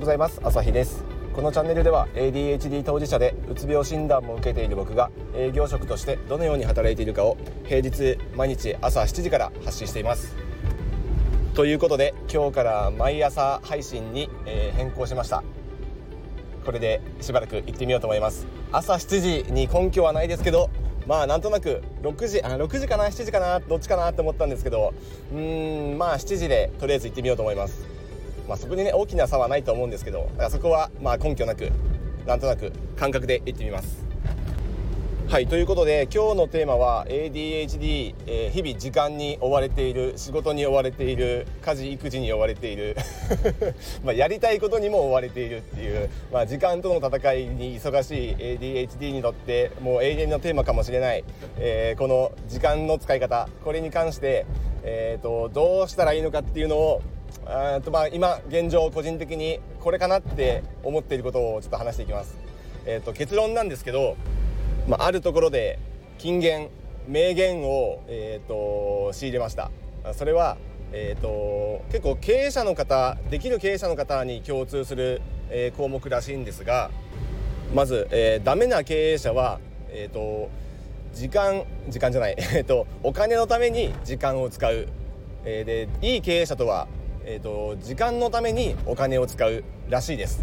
うございます。朝日です。このチャンネルでは ADHD 当事者でうつ病診断も受けている僕が営業職としてどのように働いているかを平日毎日朝7時から発信しています。ということで今日から毎朝配信に、え、変更しました。これでしばらく行ってみようと思います。朝7時に根拠はないですけどまあなんとなく6時あ6時かな7時かなどっちかなって思ったんですけどうーんまあ7時でとりあえず行ってみようと思います。まあそこにね大きな差はないと思うんですけどそこはまあ根拠なくなんとなく感覚で行ってみます。はいということで今日のテーマは ADHD、えー、日々時間に追われている仕事に追われている家事育児に追われている まやりたいことにも追われているっていう、まあ、時間との戦いに忙しい ADHD にとってもう永遠のテーマかもしれない、えー、この時間の使い方これに関して、えーと、どうしたらいいのかっていうのをあとまあ今現状個人的にこれかなって思っていることをちょっと話していきます。えーと結論なんですけどまあ、あるところで金言名言を、えーと、仕入れました。それは、えーと、結構経営者の方できる経営者の方に共通する、え、項目らしいんですがまず、えー、ダメな経営者は、えーと、時間時間じゃない、えー、とお金のために時間を使う、えー、でいい経営者とは、えー、と時間のためにお金を使うらしいです。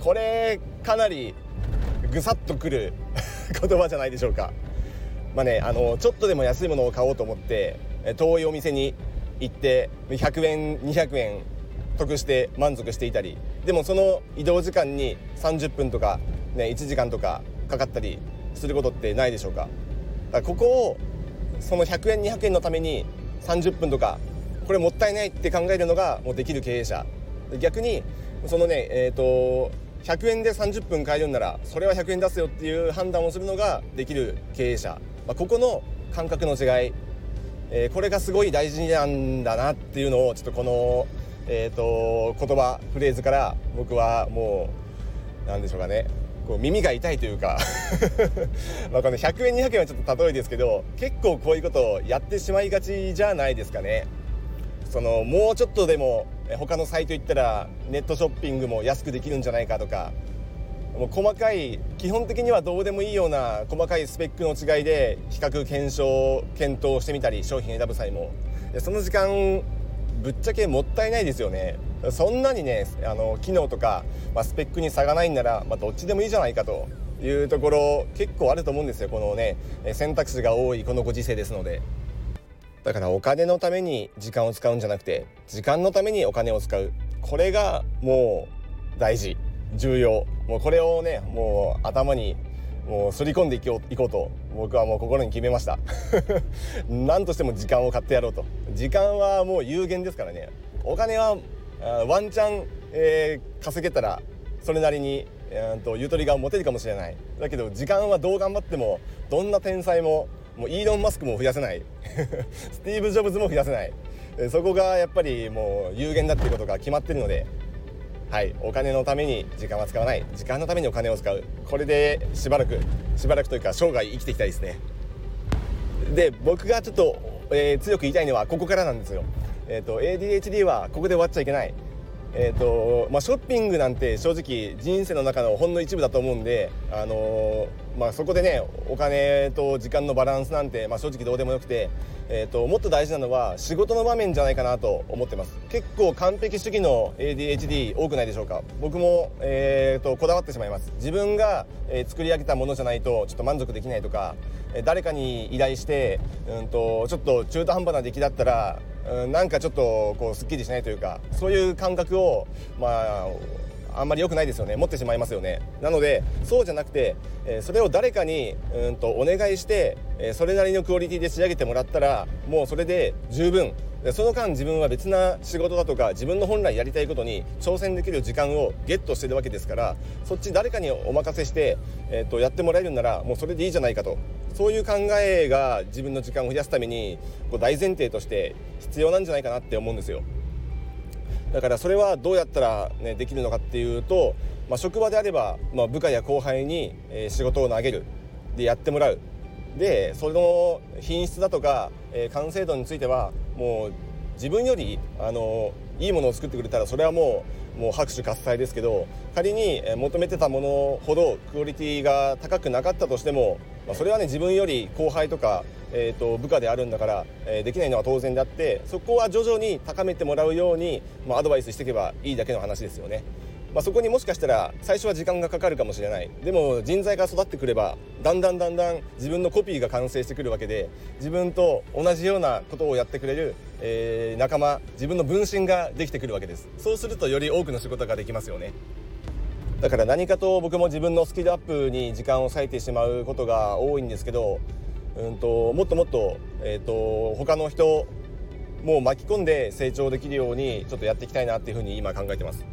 これかなりぐさっとくる 言葉じゃないでしょうか。まあねあのちょっとでも安いものを買おうと思って遠いお店に行って100円200円得して満足していたりでもその移動時間に30分とか、ね、1時間とかかかったりすることってないでしょうか。だからここをその100円200円のために30分とかこれもったいないって考えるのがもうできる経営者。逆にそのねえっ、ー、と100円で30分買えるんならそれは100円出すよっていう判断をするのができる経営者、まあ、ここの感覚の違い、えー、これがすごい大事なんだなっていうのをちょっとこの、えーと、言葉フレーズから僕はもう何でしょうかね。こう耳が痛いというか。まあこの100円200円はちょっと例えですけど結構こういうことをやってしまいがちじゃないですかね。そのもうちょっとでも他のサイト行ったらネットショッピングも安くできるんじゃないかとかもう細かい基本的にはどうでもいいような細かいスペックの違いで比較検証検討してみたり商品選ぶ際もその時間ぶっちゃけもったいないですよねそんなにねあの機能とか、まあ、スペックに差がないんなら、まあ、どっちでもいいじゃないかというところ結構あると思うんですよこのね選択肢が多いこのご時世ですので。だからお金のために時間を使うんじゃなくて時間のためにお金を使う。これがもう大事。重要。もうこれをねもう頭にもうすり込んでいこういこうと僕はもう心に決めました。何としても時間を買ってやろうと。時間はもう有限ですからね。お金はワンチャン、えー、稼げたらそれなりに、えーとゆとりが持てるかもしれない。だけど時間はどう頑張ってもどんな天才ももうイーロン・マスクも増やせない。スティーブ・ジョブズも増やせない。そこがやっぱりもう有限だっていうことが決まってるのではいお金のために時間は使わない。時間のためにお金を使う。これでしばらくしばらくというか生涯生きていきたいですね。で僕がちょっと、えー、強く言いたいのはここからなんですよ。えっ、ー、と ADHD はここで終わっちゃいけない。えーとまあ、ショッピングなんて正直人生の中のほんの一部だと思うんで、あの、まあ、そこでねお金と時間のバランスなんて、まあ、正直どうでもよくて、えーと、もっと大事なのは仕事の場面じゃないかなと思ってます。結構完璧主義の ADHD 多くないでしょうか。僕も、えーと、こだわってしまいます。自分が、えー、作り上げたものじゃないとちょっと満足できないとか、誰かに依頼して、うんとちょっと中途半端な出来だったらうん、なんかちょっとこうすっきりしないというかそういう感覚をまああんまり良くないですよね。持ってしまいますよね。なのでそうじゃなくて、えー、それを誰かにうんとお願いして、えー、それなりのクオリティで仕上げてもらったらもうそれで十分。その間自分は別な仕事だとか自分の本来やりたいことに挑戦できる時間をゲットしてるわけですからそっち誰かにお任せして、えー、とやってもらえるんならもうそれでいいじゃないかと。そういう考えが自分の時間を増やすためにこう大前提として必要なんじゃないかなって思うんですよ。だからそれはどうやったら、ね、できるのかっていうと、まあ、職場であれば、まあ、部下や後輩に、え、仕事を投げる。でやってもらう。でその品質だとか、え、完成度についてはもう自分よりあのいいものを作ってくれたらそれはもうもう拍手喝采ですけど仮に求めてたものほどクオリティが高くなかったとしても、まあ、それはね自分より後輩とか、えーと、部下であるんだから、えー、できないのは当然であってそこは徐々に高めてもらうように、まあ、アドバイスしていけばいいだけの話ですよね。まあ、そこにもしかしたら最初は時間がかかるかもしれない。でも人材が育ってくればだんだんだんだん自分のコピーが完成してくるわけで自分と同じようなことをやってくれる、えー、仲間自分の分身ができてくるわけです。そうするとより多くの仕事ができますよね。だから何かと僕も自分のスキルアップに時間を割いてしまうことが多いんですけど、うんと、もっともっと,、えーと、他の人も巻き込んで成長できるようにちょっとやっていきたいなっていうふうに今考えてます。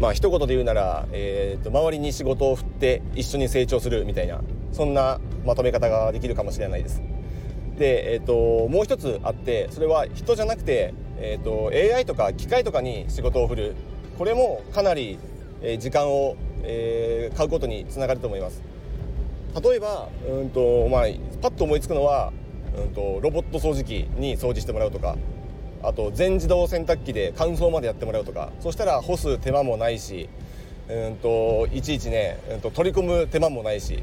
まあ一言で言うなら、えーと、周りに仕事を振って一緒に成長するみたいなそんなまとめ方ができるかもしれないです。で、えーと、もう一つあってそれは人じゃなくて、えーと、AI とか機械とかに仕事を振るこれもかなり、え時間を、え、買うことにつながると思います。例えばうんと、まあ、パッと思いつくのは、うんとロボット掃除機に掃除してもらうとかあと全自動洗濯機で乾燥までやってもらうとかそしたら干す手間もないし、うんと、いちいちね、うんと、取り込む手間もないし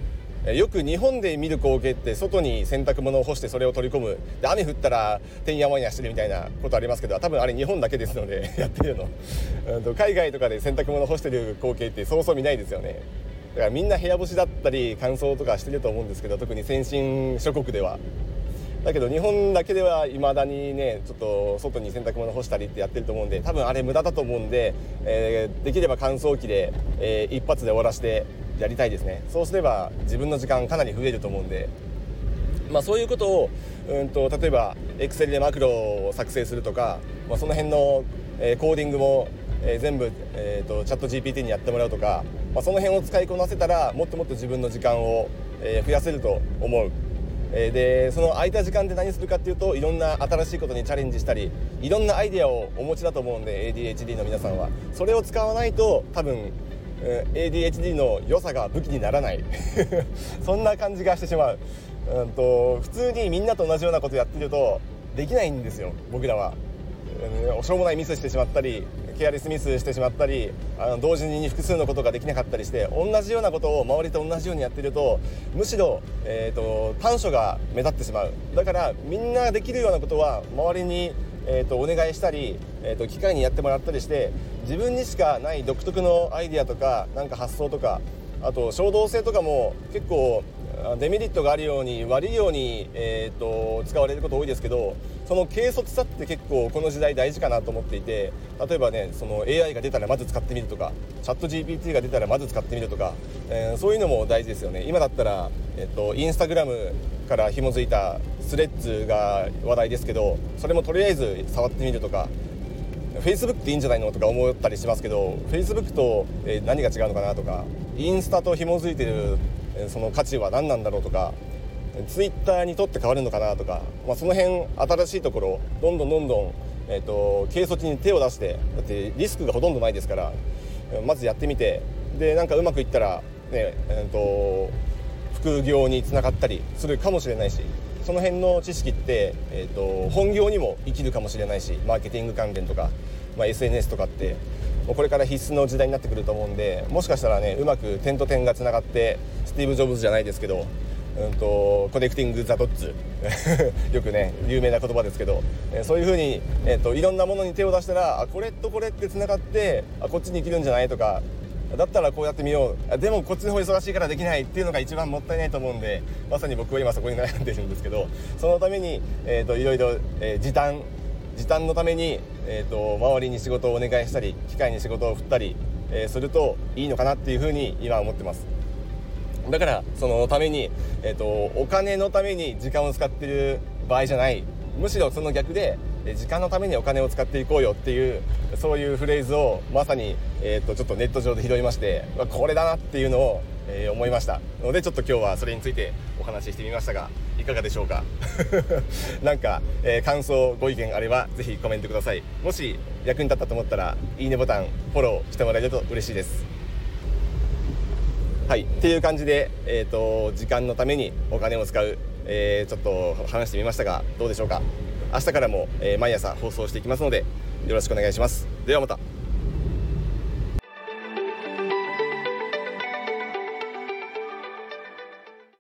よく日本で見る光景って外に洗濯物を干してそれを取り込む。で雨降ったらてんやわんやしてるみたいなことありますけど多分あれ日本だけですので やってるの、海外とかで洗濯物干してる光景ってそうそう見ないですよね。だからみんな部屋干しだったり乾燥とかしてると思うんですけど特に先進諸国では。だけど日本だけではいまだにねちょっと外に洗濯物干したりってやってると思うんで多分あれ無駄だと思うんで、えー、できれば乾燥機で、えー、一発で終わらせてやりたいですね。そうすれば自分の時間かなり増えると思うんで。まあそういうことをうんと例えば Excel でマクロを作成するとか、まあ、その辺の、えー、コーディングもえー、全部、えーと、チャット GPT にやってもらうとか、まあ、その辺を使いこなせたらもっともっと自分の時間を、えー、増やせると思う。えでその空いた時間で何するかっていうといろんな新しいことにチャレンジしたりいろんなアイデアをお持ちだと思うんで ADHD の皆さんは。それを使わないと多分 ADHD の良さが武器にならない。そんな感じがしてしまう、うんと、普通にみんなと同じようなことやってるとできないんですよ僕らは、うん、しょうもないミスしてしまったりケアレスミスしてしまったりあの同時に複数のことができなかったりして同じようなことを周りと同じようにやってるとむしろ、えーと、短所が目立ってしまう。だからみんなできるようなことは周りに、えーと、お願いしたり、えーと、機械にやってもらったりして自分にしかない独特のアイディアとかなんか発想とかあと衝動性とかも結構デメリットがあるように悪いように、えーと、使われること多いですけどその軽率さって結構この時代大事かなと思っていて例えばねその AI が出たらまず使ってみるとかチャット GPT が出たらまず使ってみるとか、えー、そういうのも大事ですよね。今だったら、えーと、インスタグラムから紐づいたスレッズが話題ですけどそれもとりあえず触ってみるとか Facebook っていいんじゃないのとか思ったりしますけど Facebook と何が違うのかなとかインスタと紐づいてるその価値は何なんだろうとかツイッターにとって変わるのかなとか、まあ、その辺新しいところどんどんどんどん、えーと、軽率に手を出してだってリスクがほとんどないですからまずやってみてでなんかうまくいったら、ねえーと、副業につながったりするかもしれないしその辺の知識って、えーと、本業にも生きるかもしれないしマーケティング関連とか、まあ、SNS とかってもうこれから必須の時代になってくると思うんでもしかしたらねうまく点と点がつながってスティーブ・ジョブズじゃないですけどうんと Connecting the Dots よくね有名な言葉ですけど、えそういうふうに、えーと、いろんなものに手を出したらあこれとこれってつながってあこっちに生きるんじゃないとかだったらこうやってみよう。でもこっちの方忙しいからできないっていうのが一番もったいないと思うんでまさに僕は今そこに悩んでるんですけどそのために、えーと、いろいろ、えー、時短時短のために、えーと、周りに仕事をお願いしたり機械に仕事を振ったり、えー、するといいのかなっていうふうに今思ってます。だからそのために、えーと、お金のために時間を使ってる場合じゃない。むしろその逆で時間のためにお金を使っていこうよっていうそういうフレーズをまさに、えーと、ちょっとネット上で拾いましてこれだなっていうのを、えー、思いましたのでちょっと今日はそれについてお話ししてみましたがいかがでしょうか？なんか、えー、感想ご意見あればぜひコメントください。もし役に立ったと思ったらいいねボタンフォローしてもらえると嬉しいです。はい。っていう感じで、えーと、時間のためにお金を使う、えー、ちょっと話してみましたがどうでしょうか？明日からも、えー、毎朝放送していきますのでよろしくお願いします。ではまた。